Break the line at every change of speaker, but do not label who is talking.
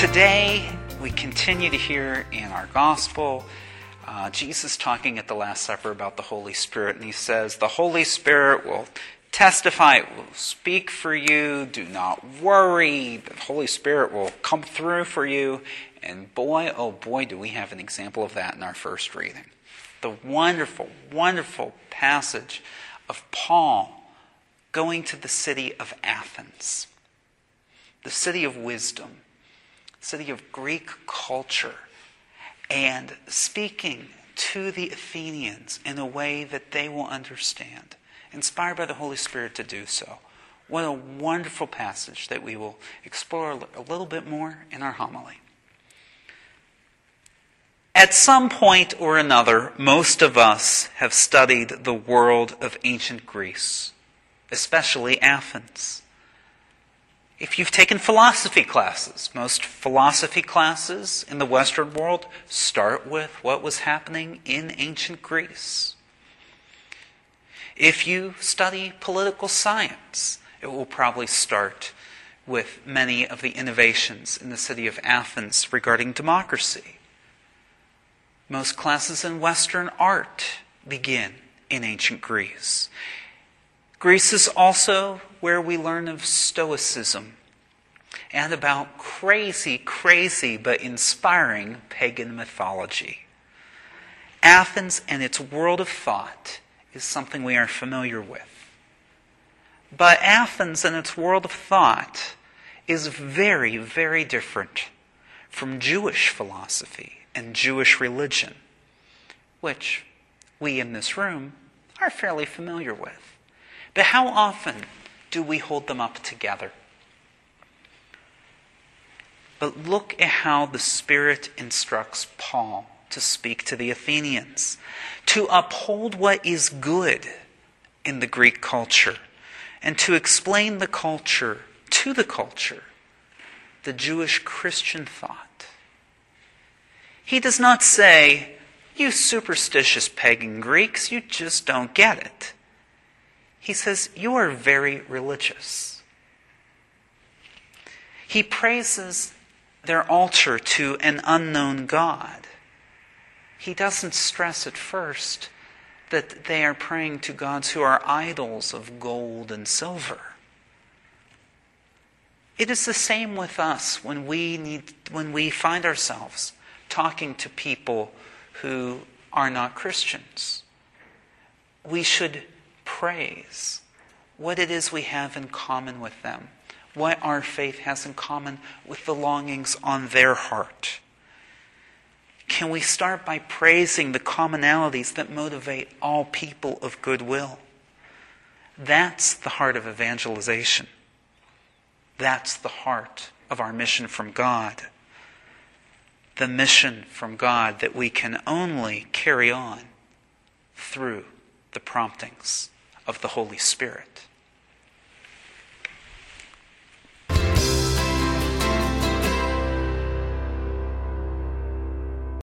Today, we continue to hear in our gospel uh, Jesus talking at the Last Supper about the Holy Spirit, and he says, The Holy Spirit will testify, it will speak for you. Do not worry. The Holy Spirit will come through for you. And boy, oh boy, do we have an example of that in our first reading. The wonderful, wonderful passage of Paul going to the city of Athens, the city of wisdom, city of Greek culture, and speaking to the Athenians in a way that they will understand, inspired by the Holy Spirit to do so. What a wonderful passage that we will explore a little bit more in our homily. At some point or another, most of us have studied the world of ancient Greece, especially Athens. If you've taken philosophy classes, most philosophy classes in the Western world start with what was happening in ancient Greece. If you study political science, it will probably start with many of the innovations in the city of Athens regarding democracy. Most classes in Western art begin in ancient Greece. Greece is also where we learn of Stoicism and about crazy, crazy, but inspiring pagan mythology. Athens and its world of thought is something we are familiar with. But Athens and its world of thought is very, very different from Jewish philosophy and Jewish religion, which we in this room are fairly familiar with. But how often do we hold them up together? But look at how the Spirit instructs Paul to speak to the Athenians, to uphold what is good in the Greek culture, and to explain the culture to the culture, the Jewish Christian thought. He does not say, You superstitious pagan Greeks, you just don't get it. He says, You are very religious. He praises their altar to an unknown God. He doesn't stress at first that they are praying to gods who are idols of gold and silver. It is the same with us when we need when we find ourselves talking to people who are not Christians. We should praise what it is we have in common with them, what our faith has in common with the longings on their heart. Can we start by praising the commonalities that motivate all people of goodwill? That's the heart of evangelization. That's the heart of our mission from God. The mission from God that we can only carry on through the promptings of the Holy Spirit.